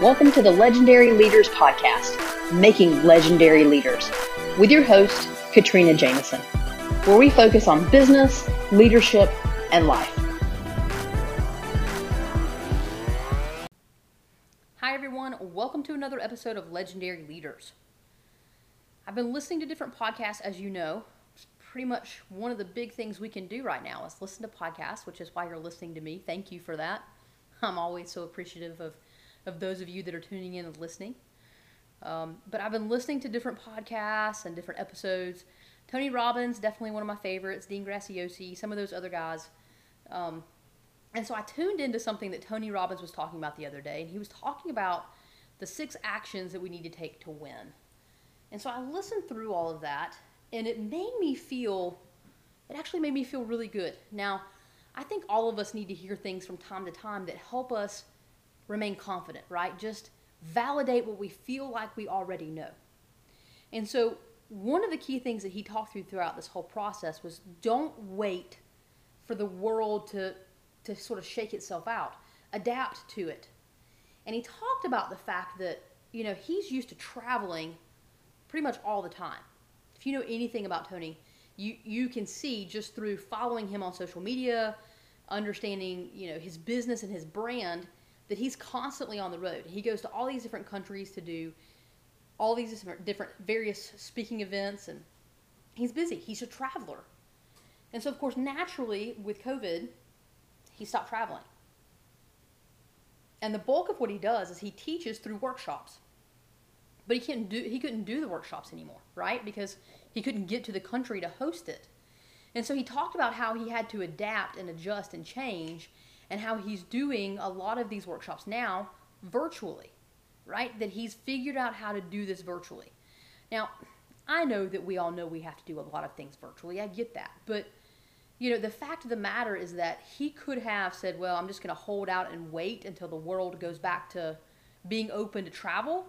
Welcome to the Legendary Leaders Podcast, Making Legendary Leaders, with your host, Katrina Jameson, where we focus on business, leadership, and life. Hi, everyone. Welcome to another episode of Legendary Leaders. I've been listening to different podcasts, as you know. It's pretty much one of the big things we can do right now is listen to podcasts, which is why you're listening to me. Thank you for that. I'm always so appreciative of of those of you that are tuning in and listening. Um, but I've been listening to different podcasts and different episodes. Tony Robbins, definitely one of my favorites. Dean Graziosi, some of those other guys. Um, and so I tuned into something that Tony Robbins was talking about the other day, and he was talking about the six actions that we need to take to win. And so I listened through all of that, and it made me feel, it actually made me feel really good. Now, I think all of us need to hear things from time to time that help us remain confident, right? Just validate what we feel like we already know. And so, one of the key things that he talked through throughout this whole process was don't wait for the world to, to sort of shake itself out, adapt to it. And he talked about the fact that, you know, he's used to traveling pretty much all the time. If you know anything about Tony, you, you can see just through following him on social media, understanding, you know, his business and his brand, that he's constantly on the road. He goes to all these different countries to do all these different, various speaking events, and he's busy. He's a traveler. And so, of course, naturally, with COVID, he stopped traveling. And the bulk of what he does is he teaches through workshops. But he couldn't do he couldn't do the workshops anymore, right? Because he couldn't get to the country to host it. And so he talked about how he had to adapt and adjust and change and how he's doing a lot of these workshops now virtually, right? That he's figured out how to do this virtually. Now, I know that we all know we have to do a lot of things virtually. I get that. But, you know, the fact of the matter is that he could have said, well, I'm just going to hold out and wait until the world goes back to being open to travel.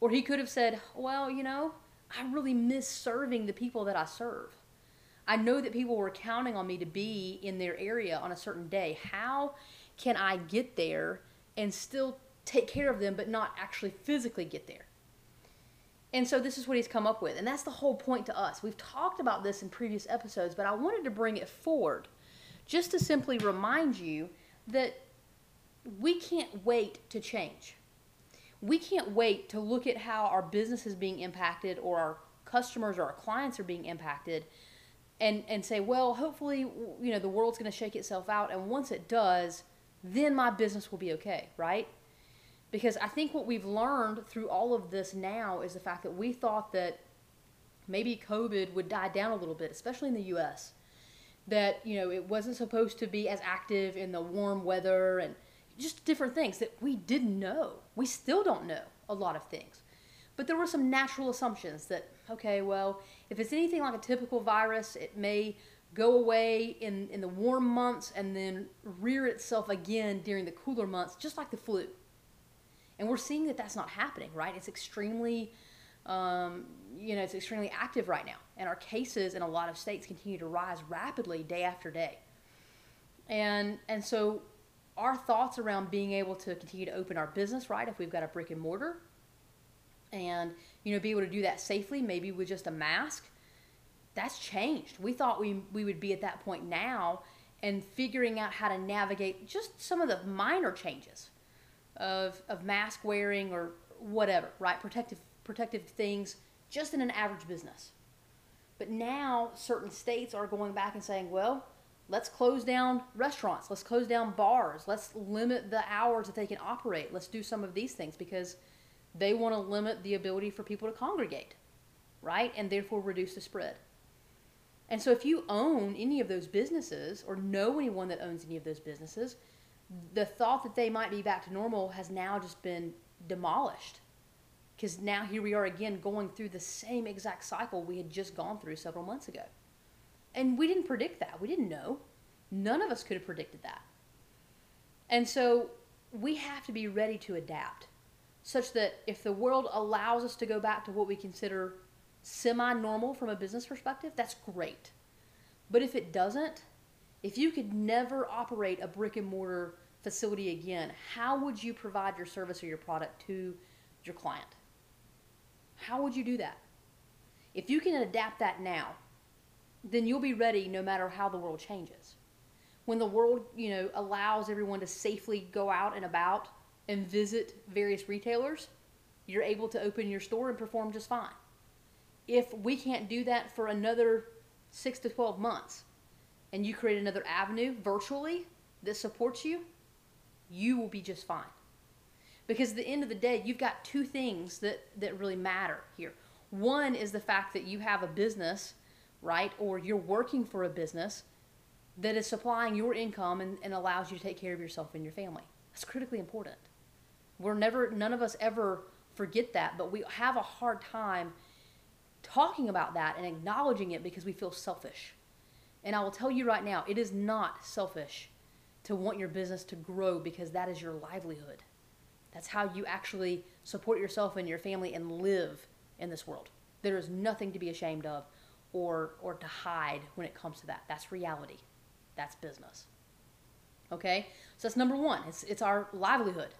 Or he could have said, well, you know, I really miss serving the people that I serve. I know that people were counting on me to be in their area on a certain day. How can I get there and still take care of them, but not actually physically get there? And so this is what he's come up with. And that's the whole point to us. We've talked about this in previous episodes, but I wanted to bring it forward just to simply remind you that we can't wait to change. We can't wait to look at how our business is being impacted or our customers or our clients are being impacted and and say, well, hopefully, you know, the world's going to shake itself out, and once it does, then my business will be okay, right? Because I think what we've learned through all of this now is the fact that we thought that maybe COVID would die down a little bit, especially in the U.S. That you know it wasn't supposed to be as active in the warm weather and just different things that we didn't know. We still don't know a lot of things. But there were some natural assumptions that, okay, well, if it's anything like a typical virus, it may go away in, in the warm months and then rear itself again during the cooler months, just like the flu. And we're seeing that that's not happening, right? It's extremely, um, you know, it's extremely active right now. And our cases in a lot of states continue to rise rapidly day after day. And, and so our thoughts around being able to continue to open our business, right, if we've got a brick and mortar, and you know be able to do that safely maybe with just a mask that's changed. We thought we we would be at that point now and figuring out how to navigate just some of the minor changes of of mask wearing or whatever right? Protective protective things just in an average business. But now certain states are going back and saying well let's close down restaurants. Let's close down bars. Let's limit the hours that they can operate. Let's do some of these things because they want to limit the ability for people to congregate, right? And therefore reduce the spread. And so if you own any of those businesses or know anyone that owns any of those businesses, the thought that they might be back to normal has now just been demolished. Because now here we are again going through the same exact cycle we had just gone through several months ago. And we didn't predict that. We didn't know. None of us could have predicted that. And so we have to be ready to adapt such that if the world allows us to go back to what we consider semi normal from a business perspective, that's great. But if it doesn't, if you could never operate a brick and mortar facility again, how would you provide your service or your product to your client? How would you do that? If you can adapt that now, then you'll be ready no matter how the world changes. When the world, you know, allows everyone to safely go out and about and visit various retailers, you're able to open your store and perform just fine. If we can't do that for another 6 to 12 months and you create another avenue virtually that supports you, you will be just fine. Because at the end of the day, you've got two things that, that really matter here. One is the fact that you have a business, right, or you're working for a business that is supplying your income and, and allows you to take care of yourself and your family. That's critically important. We're never, none of us ever forget that, but we have a hard time talking about that and acknowledging it because we feel selfish. And I will tell you right now, it is not selfish to want your business to grow because that is your livelihood. That's how you actually support yourself and your family and live in this world. There is nothing to be ashamed of or or to hide when it comes to that. That's reality. That's business. Okay? So that's number 1. It's it's our livelihood.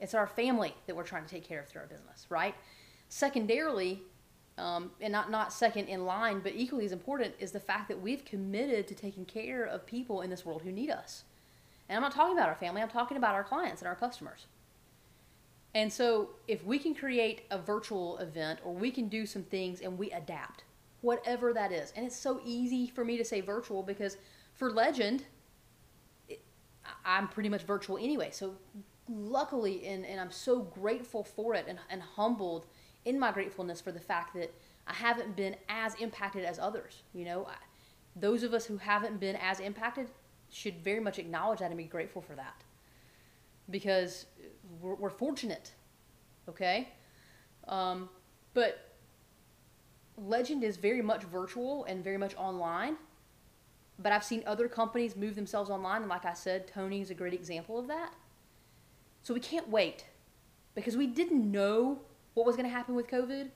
It's our family that we're trying to take care of through our business, right? Secondarily, um, and not not second in line, but equally as important is the fact that we've committed to taking care of people in this world who need us. And I'm not talking about our family, I'm talking about our clients and our customers. And so, if we can create a virtual event or we can do some things and we adapt, whatever that is, and it's so easy for me to say virtual because for Legend, it, I'm pretty much virtual anyway. So, luckily, and, and I'm so grateful for it and, and humbled in my gratefulness for the fact that I haven't been as impacted as others. You know, I, those of us who haven't been as impacted should very much acknowledge that and be grateful for that because we're, we're fortunate, okay? Um, but Legend is very much virtual and very much online. But I've seen other companies move themselves online, and like I said, Tony is a great example of that. So we can't wait because we didn't know what was going to happen with COVID.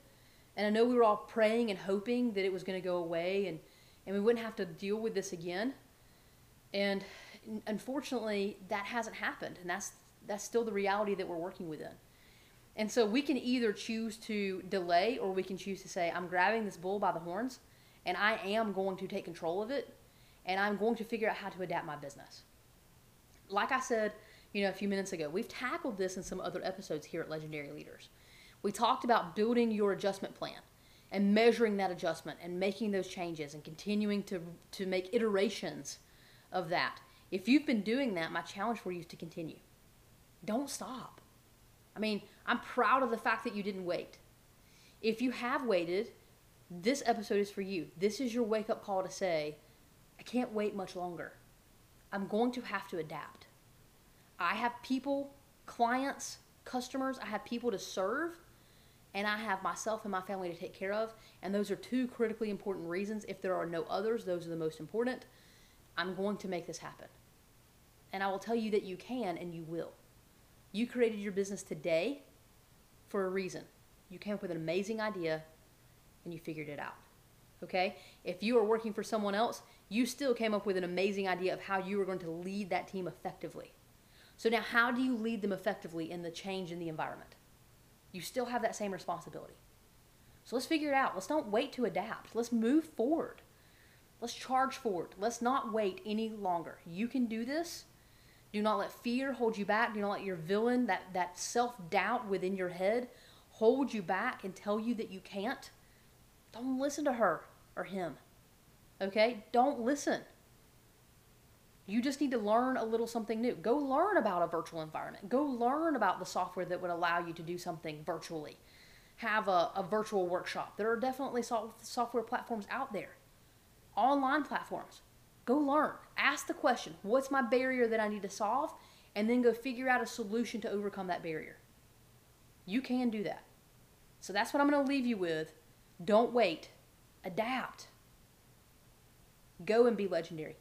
And I know we were all praying and hoping that it was going to go away and, and we wouldn't have to deal with this again. And unfortunately, that hasn't happened, and that's that's still the reality that we're working within. And so we can either choose to delay or we can choose to say, I'm grabbing this bull by the horns and I am going to take control of it and I'm going to figure out how to adapt my business. Like I said, you know, a few minutes ago, we've tackled this in some other episodes here at Legendary Leaders. We talked about building your adjustment plan and measuring that adjustment and making those changes and continuing to, to make iterations of that. If you've been doing that, my challenge for you is to continue. Don't stop. I mean, I'm proud of the fact that you didn't wait. If you have waited, this episode is for you. This is your wake up call to say, I can't wait much longer. I'm going to have to adapt. I have people, clients, customers, I have people to serve, and I have myself and my family to take care of. And those are two critically important reasons. If there are no others, those are the most important. I'm going to make this happen. And I will tell you that you can and you will. You created your business today for a reason. You came up with an amazing idea and you figured it out. Okay? If you are working for someone else, you still came up with an amazing idea of how you were going to lead that team effectively. So now, how do you lead them effectively in the change in the environment? You still have that same responsibility. So let's figure it out. Let's not wait to adapt. Let's move forward. Let's charge forward. Let's not wait any longer. You can do this. Do not let fear hold you back. Do not let your villain, that, that self doubt within your head, hold you back and tell you that you can't. Don't listen to her or him. Okay? Don't listen. You just need to learn a little something new. Go learn about a virtual environment. Go learn about the software that would allow you to do something virtually. Have a, a virtual workshop. There are definitely software platforms out there online platforms. Go learn. Ask the question what's my barrier that I need to solve? And then go figure out a solution to overcome that barrier. You can do that. So that's what I'm going to leave you with. Don't wait, adapt. Go and be legendary.